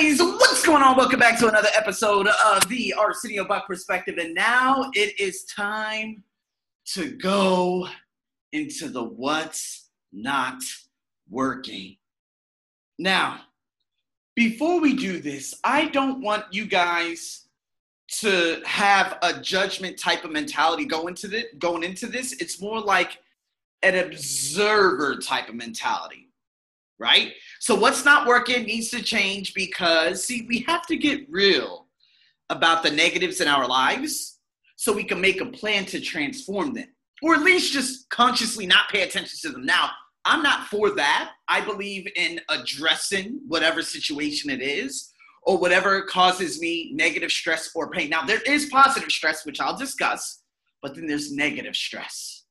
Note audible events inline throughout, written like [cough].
guys, what's going on? Welcome back to another episode of the Arsenio Buck Perspective. And now it is time to go into the what's not working. Now, before we do this, I don't want you guys to have a judgment type of mentality going into going into this. It's more like an observer type of mentality right? So what's not working needs to change because, see, we have to get real about the negatives in our lives so we can make a plan to transform them, or at least just consciously not pay attention to them. Now, I'm not for that. I believe in addressing whatever situation it is or whatever causes me negative stress or pain. Now, there is positive stress, which I'll discuss, but then there's negative stress.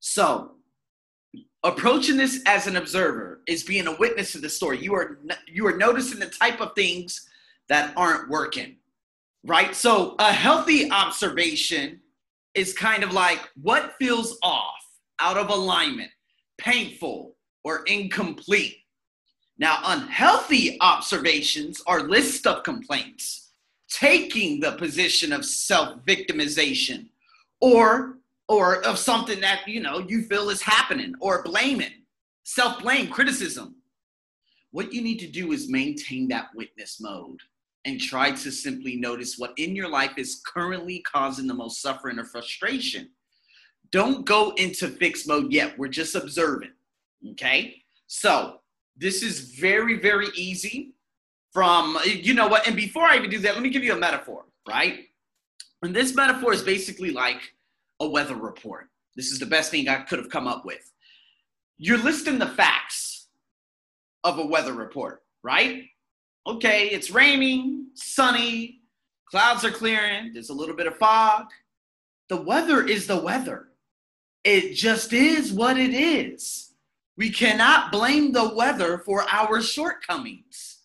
So, approaching this as an observer is being a witness to the story. You are you are noticing the type of things that aren't working. Right? So a healthy observation is kind of like what feels off, out of alignment, painful, or incomplete. Now, unhealthy observations are lists of complaints, taking the position of self-victimization or or of something that you know you feel is happening or blaming self-blame criticism. What you need to do is maintain that witness mode and try to simply notice what in your life is currently causing the most suffering or frustration. Don't go into fixed mode yet. We're just observing okay? So this is very very easy from you know what? And before i even do that let me give you a metaphor right? And this metaphor is basically like a weather report. This is the best thing I could have come up with. You're listing the facts of a weather report, right? Okay, it's raining, sunny, clouds are clearing, there's a little bit of fog. The weather is the weather. It just is what it is. We cannot blame the weather for our shortcomings,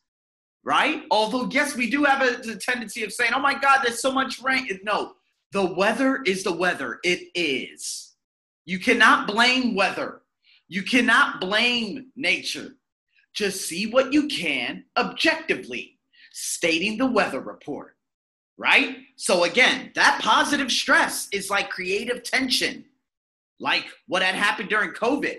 right? Although, yes, we do have a, a tendency of saying, oh my God, there's so much rain. No, the weather is the weather. It is. You cannot blame weather. You cannot blame nature. Just see what you can objectively, stating the weather report, right? So, again, that positive stress is like creative tension, like what had happened during COVID.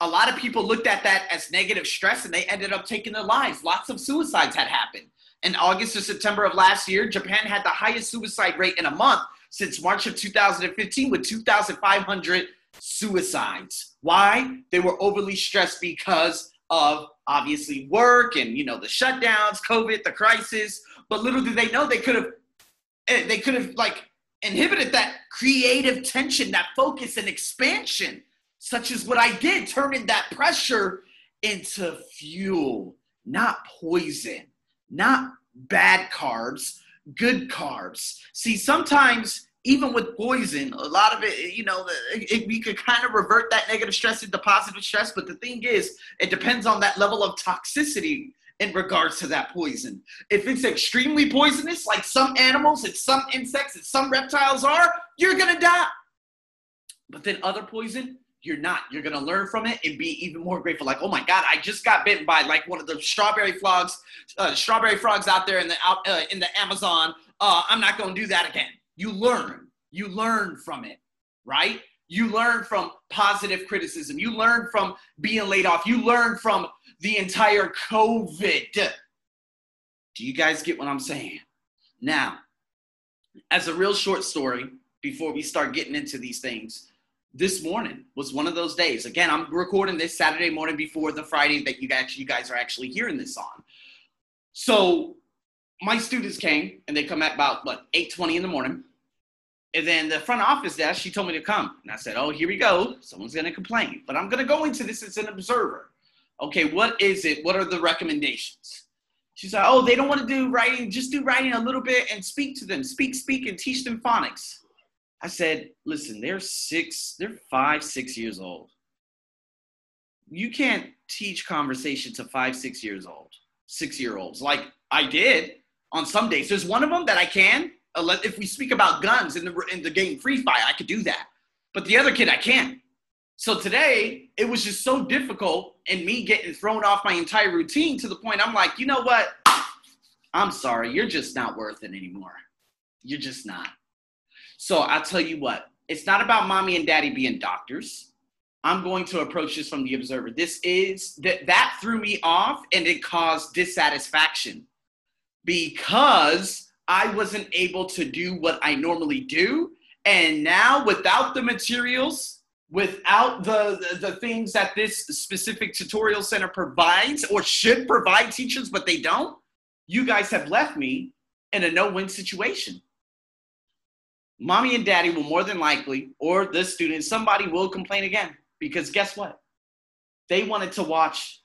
A lot of people looked at that as negative stress and they ended up taking their lives. Lots of suicides had happened in August or September of last year, Japan had the highest suicide rate in a month since March of 2015 with 2,500 suicides. Why? They were overly stressed because of obviously work and you know the shutdowns, COVID, the crisis. But little did they know they could have eh, they could have like inhibited that creative tension, that focus and expansion, such as what I did, turning that pressure into fuel, not poison not bad carbs, good carbs. See, sometimes even with poison, a lot of it, you know, it, it, we could kind of revert that negative stress into positive stress. But the thing is, it depends on that level of toxicity in regards to that poison. If it's extremely poisonous, like some animals and some insects and some reptiles are, you're gonna die. But then other poison, you're not. You're gonna learn from it and be even more grateful. Like, oh my God, I just got bitten by like one of the strawberry frogs, uh, strawberry frogs out there in the out uh, in the Amazon. Uh, I'm not gonna do that again. You learn. You learn from it, right? You learn from positive criticism. You learn from being laid off. You learn from the entire COVID. Do you guys get what I'm saying? Now, as a real short story, before we start getting into these things, this morning was one of those days. Again, I'm recording this Saturday morning before the Friday that you guys, you guys are actually hearing this on. So my students came and they come at about what 8:20 in the morning. And then the front office desk, she told me to come. And I said, Oh, here we go. Someone's gonna complain. But I'm gonna go into this as an observer. Okay, what is it? What are the recommendations? She said, Oh, they don't want to do writing, just do writing a little bit and speak to them. Speak, speak, and teach them phonics. I said, listen, they're six, they're five, six years old. You can't teach conversation to five, six years old, six year olds. Like I did on some days. There's one of them that I can. If we speak about guns in the in the game Free Fire, I could do that. But the other kid, I can't. So today, it was just so difficult and me getting thrown off my entire routine to the point I'm like, you know what? I'm sorry, you're just not worth it anymore. You're just not. So I'll tell you what, it's not about mommy and daddy being doctors. I'm going to approach this from the observer. This is that that threw me off and it caused dissatisfaction because I wasn't able to do what I normally do. And now, without the materials, without the, the, the, things that this specific tutorial center provides or should provide teachers, but they don't, you guys have left me in a no win situation. Mommy and daddy will more than likely, or the student, somebody will complain again because guess what? They wanted to watch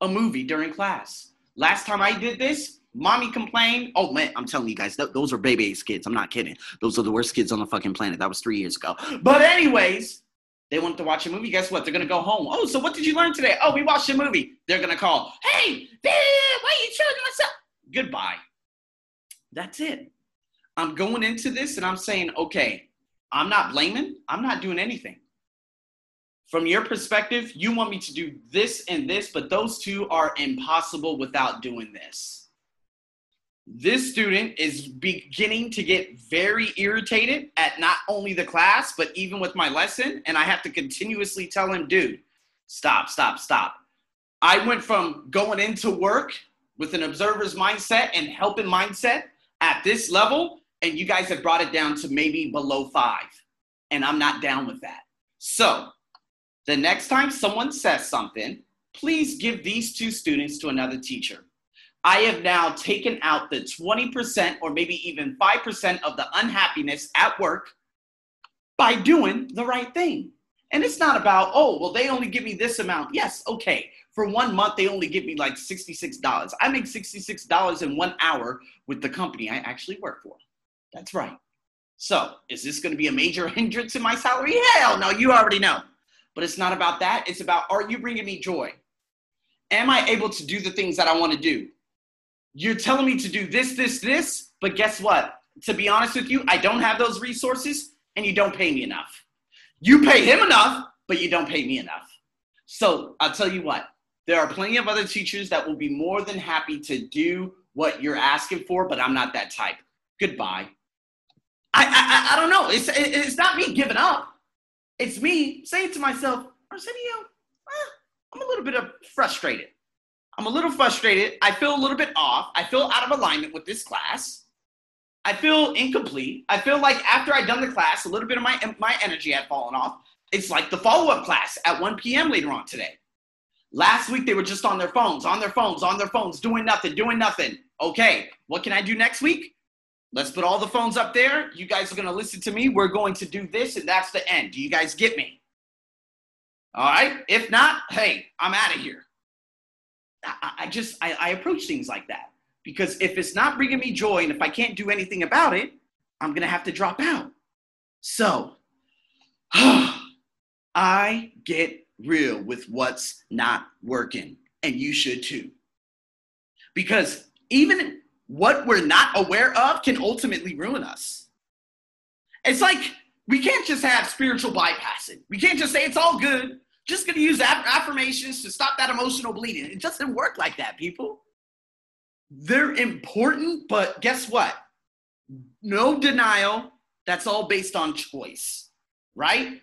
a movie during class. Last time I did this, Mommy complained. Oh man, I'm telling you guys, th- those are baby baby's kids. I'm not kidding. Those are the worst kids on the fucking planet. That was three years ago. But anyways, they wanted to watch a movie. Guess what? They're gonna go home. Oh, so what did you learn today? Oh, we watched a movie. They're gonna call. Hey, why are you showing myself? Goodbye. That's it. I'm going into this and I'm saying, okay, I'm not blaming. I'm not doing anything. From your perspective, you want me to do this and this, but those two are impossible without doing this this student is beginning to get very irritated at not only the class, but even with my lesson. And I have to continuously tell him, dude, stop, stop, stop. I went from going into work with an observer's mindset and helping mindset at this level, and you guys have brought it down to maybe below five. And I'm not down with that. So the next time someone says something, please give these two students to another teacher I have now taken out the 20% or maybe even 5% of the unhappiness at work by doing the right thing. And it's not about, oh, well, they only give me this amount. Yes, okay. For one month, they only give me like $66. I make $66 in one hour with the company I actually work for. That's right. So, is this going to be a major [laughs] hindrance in my salary? Hell no, you already know. But it's not about that. It's about, are you bringing me joy? Am I able to do the things that I want to do? you're telling me to do this, this, this, but guess what? To be honest with you, I don't have those resources and you don't pay me enough. You pay him enough, but you don't pay me enough. So I'll tell you what, there are plenty of other teachers that will be more than happy to do what you're asking for, but I'm not that type. Goodbye. I, I, I don't know. It's, it's not me giving up. It's me saying to myself, Arsenio, eh, I'm a little bit frustrated. I'm a little frustrated. I feel a little bit off. I feel out of alignment with this class. I feel incomplete. I feel like after I'd done the class, a little bit of my, my energy had fallen off. It's like the follow up class at 1 p.m. later on today. Last week, they were just on their phones, on their phones, on their phones, doing nothing, doing nothing. Okay, what can I do next week? Let's put all the phones up there. You guys are going to listen to me. We're going to do this, and that's the end. Do you guys get me? All right. If not, hey, I'm out of here. I, I just I, I approach things like that because if it's not bringing me joy and if I can't do anything about it, I'm gonna have to drop out. So [sighs] I get real with what's not working, and you should too. Because even what we're not aware of can ultimately ruin us. It's like we can't just have spiritual bypassing. We can't just say it's all good just to use affirmations to stop that emotional bleeding. It doesn't work like that, people. They're important, but guess what? No denial. That's all based on choice, right?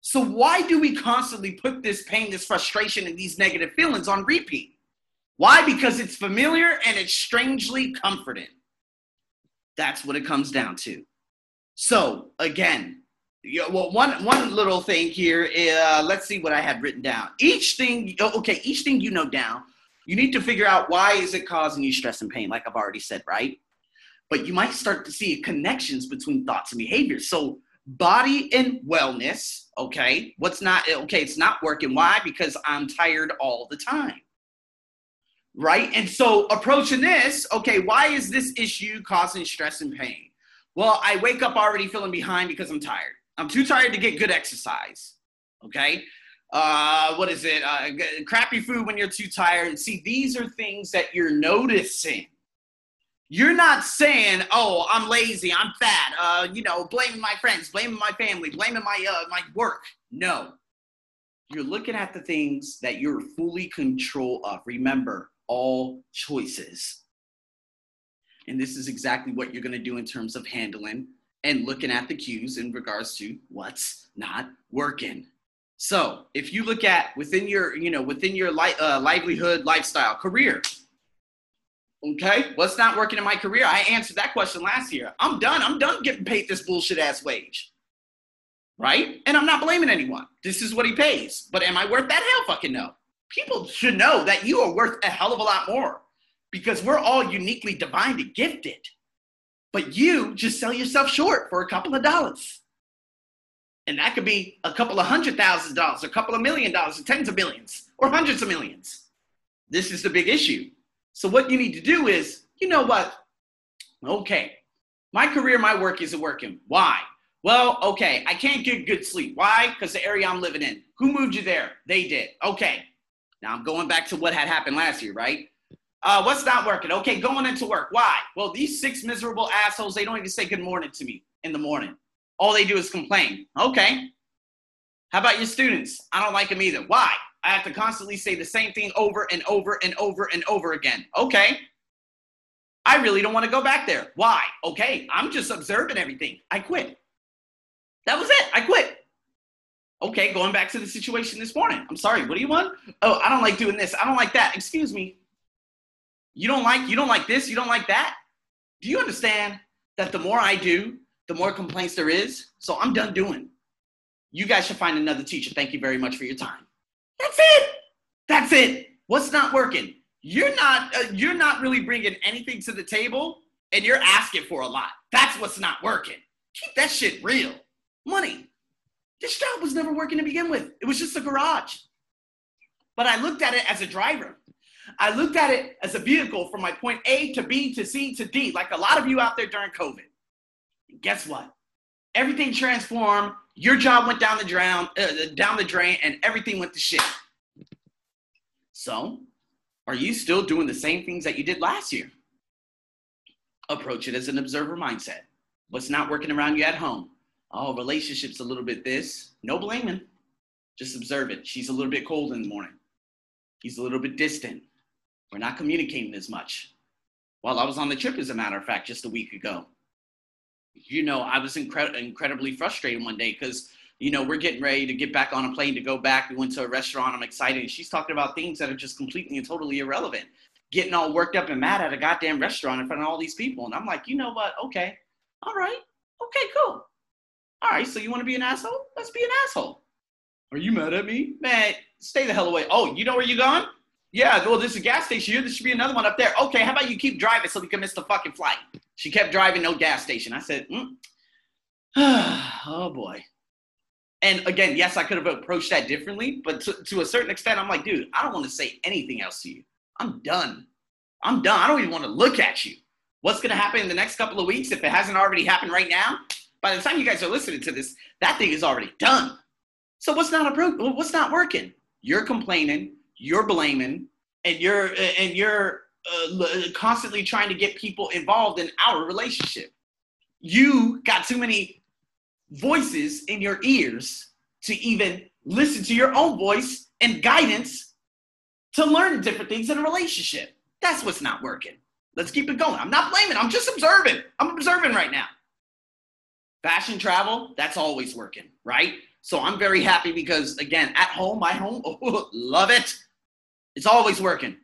So, why do we constantly put this pain, this frustration, and these negative feelings on repeat? Why? Because it's familiar and it's strangely comforting. That's what it comes down to. So, again, well, one one little thing here. Uh, let's see what I had written down. Each thing, oh, okay, each thing you note down, you need to figure out why is it causing you stress and pain, like I've already said, right? But you might start to see connections between thoughts and behaviors. So body and wellness, okay, what's not okay? It's not working. Why? Because I'm tired all the time. Right? And so approaching this, okay, why is this issue causing stress and pain? Well, I wake up already feeling behind because I'm tired. I'm too tired to get good exercise. Okay. Uh, what is it? Uh, crappy food when you're too tired. See, these are things that you're noticing. You're not saying, "Oh, I'm lazy, I'm fat," uh, you know, blaming my friends, blaming my family, blaming my uh, my work. No, you're looking at the things that you're fully control of. Remember, all choices. And this is exactly what you're going to do in terms of handling and looking at the cues in regards to what's not working. So if you look at within your, you know, within your li- uh, livelihood, lifestyle, career, okay, what's not working in my career? I answered that question last year. I'm done. I'm done getting paid this bullshit ass wage, right? And I'm not blaming anyone. This is what he pays. But am I worth that? Hell, fucking no. People should know that you are worth a hell of a lot more because we're all uniquely divine and gifted. But you just sell yourself short for a couple of dollars. And that could be a couple of hundred thousand dollars, a couple of million dollars, or tens of millions, or hundreds of millions. This is the big issue. So, what you need to do is, you know what? Okay, my career, my work isn't working. Why? Well, okay, I can't get good sleep. Why? Because the area I'm living in. Who moved you there? They did. Okay. Now I'm going back to what had happened last year, right? Uh, what's not working? Okay, going into work. Why? Well, these six miserable assholes, they don't even say good morning to me in the morning. All they do is complain. Okay. How about your students? I don't like them either. Why? I have to constantly say the same thing over and over and over and over again. Okay. I really don't want to go back there. Why? Okay. I'm just observing everything. I quit. That was it. I quit. Okay, going back to the situation this morning. I'm sorry. What do you want? Oh, I don't like doing this. I don't like that. Excuse me. You don't like you don't like this, you don't like that? Do you understand that the more I do, the more complaints there is. So I'm done doing. You guys should find another teacher. Thank you very much for your time. That's it. That's it. What's not working? You're not uh, you're not really bringing anything to the table and you're asking for a lot. That's what's not working. Keep that shit real. Money. This job was never working to begin with. It was just a garage. But I looked at it as a driver. I looked at it as a vehicle from my point A to B to C to D, like a lot of you out there during COVID guess what? Everything transformed. Your job went down the drain, uh, down the drain, and everything went to shit. So, are you still doing the same things that you did last year? Approach it as an observer mindset. What's not working around you at home? Oh, relationships a little bit this. No blaming. Just observe it. She's a little bit cold in the morning. He's a little bit distant. We're not communicating as much. While I was on the trip, as a matter of fact, just a week ago you know, I was incre- incredibly frustrated one day because, you know, we're getting ready to get back on a plane to go back. We went to a restaurant. I'm excited. She's talking about things that are just completely and totally irrelevant. Getting all worked up and mad at a goddamn restaurant in front of all these people. And I'm like, you know what? Okay. All right. Okay, cool. All right. So you want to be an asshole? Let's be an asshole. Are you mad at me? Man, stay the hell away. Oh, you know where you're going? Yeah, well, there's a gas station here. There should be another one up there. Okay, how about you keep driving so we can miss the fucking flight? She kept driving, no gas station. I said, mm. [sighs] oh boy. And again, yes, I could have approached that differently, but to, to a certain extent, I'm like, dude, I don't want to say anything else to you. I'm done. I'm done. I don't even want to look at you. What's going to happen in the next couple of weeks if it hasn't already happened right now? By the time you guys are listening to this, that thing is already done. So what's not? What's not working? You're complaining you're blaming and you're and you're uh, constantly trying to get people involved in our relationship. You got too many voices in your ears to even listen to your own voice and guidance to learn different things in a relationship. That's what's not working. Let's keep it going. I'm not blaming. I'm just observing. I'm observing right now. Fashion travel, that's always working, right? So I'm very happy because, again, at home, my home, oh, [laughs] love it. It's always working.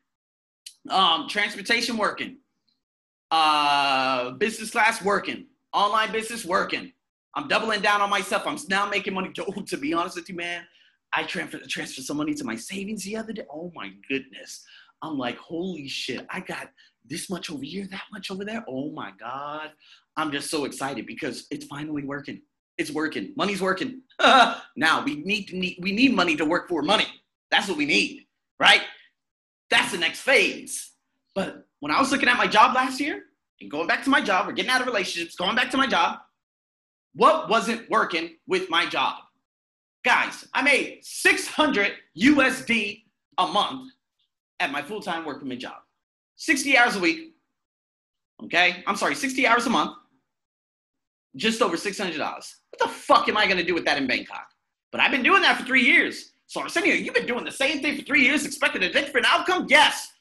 Um, transportation working. Uh, business class working. Online business working. I'm doubling down on myself. I'm now making money. [laughs] Oh, to be honest with you, man, I transferred transferred some money to my savings the other day. Oh my goodness. I'm like, holy shit, I got this much over here, that much over there. Oh my God. I'm just so excited because it's finally working. It's working. Money's working. [laughs] now we need to need we need money to work for money. That's what we need, right? That's the next phase. But when I was looking at my job last year and going back to my job or getting out of relationships, going back to my job, what wasn't working with my job? Guys, I made 600 USD a month at my full time work permit job. 60 hours a week. Okay? I'm sorry, 60 hours a month. Just over $600. What the fuck am I going to do with that in Bangkok? But I've been doing that for three years. So Arsenio, you've been doing the same thing for three years, expecting a different outcome? Yes.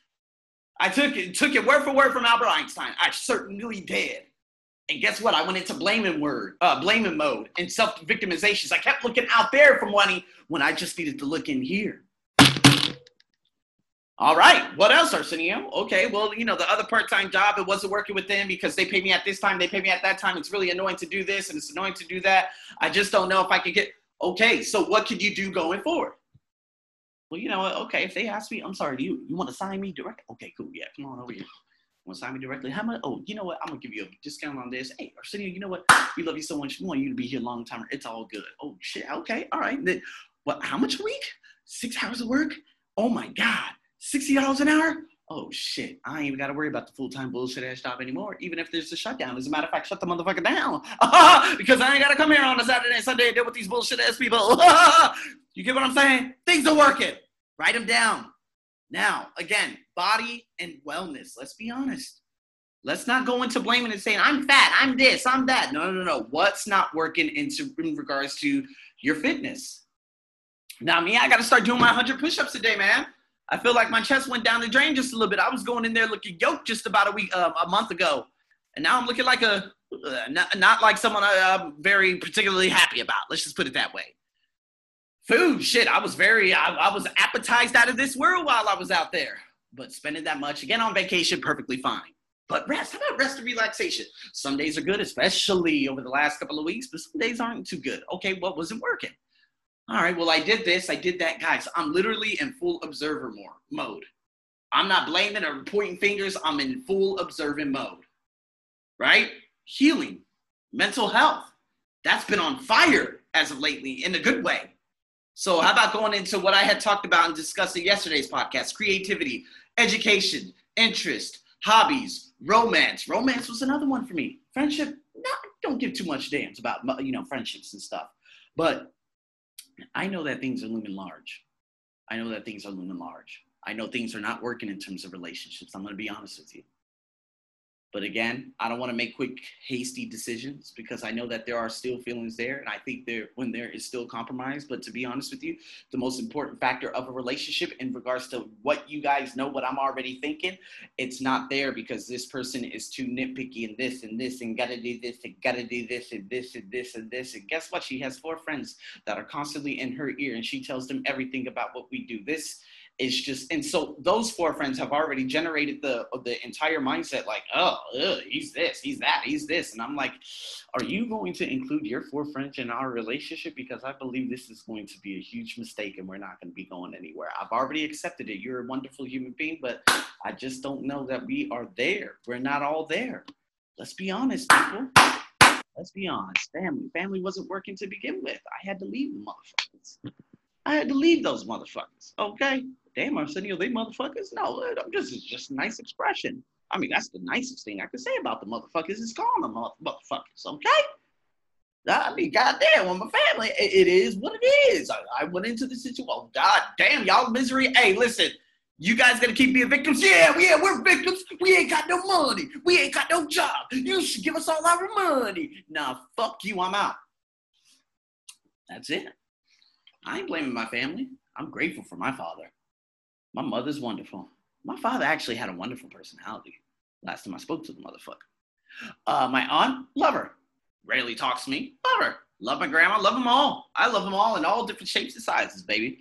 I took it, took it word for word from Albert Einstein. I certainly did. And guess what? I went into blaming word, uh, blaming mode and self victimizations. I kept looking out there for money when I just needed to look in here. All right. What else, Arsenio? Okay. Well, you know, the other part time job, it wasn't working with them because they pay me at this time, they pay me at that time. It's really annoying to do this and it's annoying to do that. I just don't know if I can get. Okay. So, what could you do going forward? Well, you know what? Okay. If they ask me, I'm sorry, do you, you want to sign me direct? Okay, cool. Yeah. Come on over here. You Want to sign me directly? How much? Oh, you know what? I'm gonna give you a discount on this. Hey, Arsenio, you know what? We love you so much. We want you to be here long time. It's all good. Oh shit. Okay. All right. Then, what? How much a week? Six hours of work? Oh my god. $60 an hour? Oh shit, I ain't even got to worry about the full time bullshit ass job anymore, even if there's a shutdown. As a matter of fact, shut the motherfucker down. [laughs] because I ain't got to come here on a Saturday and Sunday and deal with these bullshit ass people. [laughs] you get what I'm saying? Things are working. Write them down. Now, again, body and wellness. Let's be honest. Let's not go into blaming and saying, I'm fat, I'm this, I'm that. No, no, no. no. What's not working in, in regards to your fitness? Now, me, I got to start doing my 100 push ups a day, man. I feel like my chest went down the drain just a little bit. I was going in there looking yoked just about a week, uh, a month ago, and now I'm looking like a uh, not, not, like someone I, am very particularly happy about. Let's just put it that way. Food, shit. I was very, I, I was appetized out of this world while I was out there, but spending that much again on vacation, perfectly fine. But rest, how about rest and relaxation? Some days are good, especially over the last couple of weeks, but some days aren't too good. Okay, what wasn't working? All right, well, I did this, I did that. Guys, I'm literally in full observer more, mode. I'm not blaming or pointing fingers, I'm in full observing mode, right? Healing, mental health. That's been on fire as of lately in a good way. So, how about going into what I had talked about and discussed in yesterday's podcast creativity, education, interest, hobbies, romance. Romance was another one for me. Friendship, not, don't give too much damns about, you know, friendships and stuff. But I know that things are looming large. I know that things are looming large. I know things are not working in terms of relationships. I'm going to be honest with you. But again, I don't want to make quick, hasty decisions because I know that there are still feelings there. And I think there, when there is still compromise, but to be honest with you, the most important factor of a relationship in regards to what you guys know, what I'm already thinking, it's not there because this person is too nitpicky and this and this and gotta do this and gotta do this and this and this and this. And guess what? She has four friends that are constantly in her ear and she tells them everything about what we do. This it's just and so those four friends have already generated the the entire mindset like oh ugh, he's this he's that he's this. And i'm like are you going to include your four friends in our relationship? Because i believe this is going to be a huge mistake and we're not going to be going anywhere. I've already accepted it. You're a wonderful human being but i just don't know that we are there. We're not all there. Let's be honest people. Let's be honest. Family family wasn't working to begin with. I had to leave the motherfuckers I had to leave those motherfuckers. Okay damn, Arsenio, they motherfuckers. No, I'm just it's just a nice expression. I mean, that's the nicest thing I can say about the motherfuckers is calling them motherfuckers, okay? I mean, goddamn, with my family, it, it is what it is. I, I went into the situation. Oh, god damn, y'all misery. Hey, listen, you guys gonna keep being victims? Yeah, yeah, we're victims. We ain't got no money. We ain't got no job. You should give us all our money. Nah, fuck you. I'm out. That's it. I ain't blaming my family. I'm grateful for my father. My mother's wonderful. My father actually had a wonderful personality. Last time I spoke to the motherfucker. Uh, my aunt, love her. Rarely talks to me. Love her. Love my grandma. Love them all. I love them all in all different shapes and sizes, baby.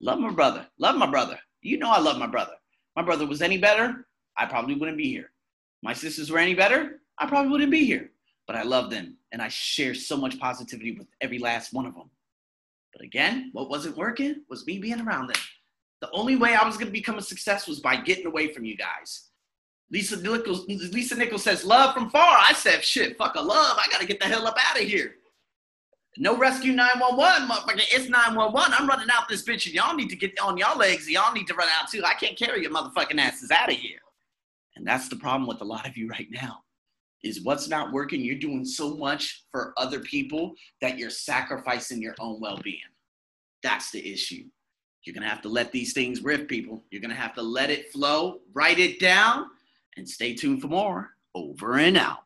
Love my brother. Love my brother. You know I love my brother. My brother was any better, I probably wouldn't be here. My sisters were any better, I probably wouldn't be here. But I love them and I share so much positivity with every last one of them. But again, what wasn't working was me being around them. The only way I was going to become a success was by getting away from you guys. Lisa Nichols, Lisa Nichols says, love from far. I said, shit, fuck a love. I got to get the hell up out of here. No rescue 911, motherfucker. It's 911. I'm running out this bitch, and y'all need to get on y'all legs. Y'all need to run out too. I can't carry your motherfucking asses out of here. And that's the problem with a lot of you right now. Is what's not working? You're doing so much for other people that you're sacrificing your own well being. That's the issue. You're going to have to let these things riff, people. You're going to have to let it flow, write it down, and stay tuned for more. Over and out.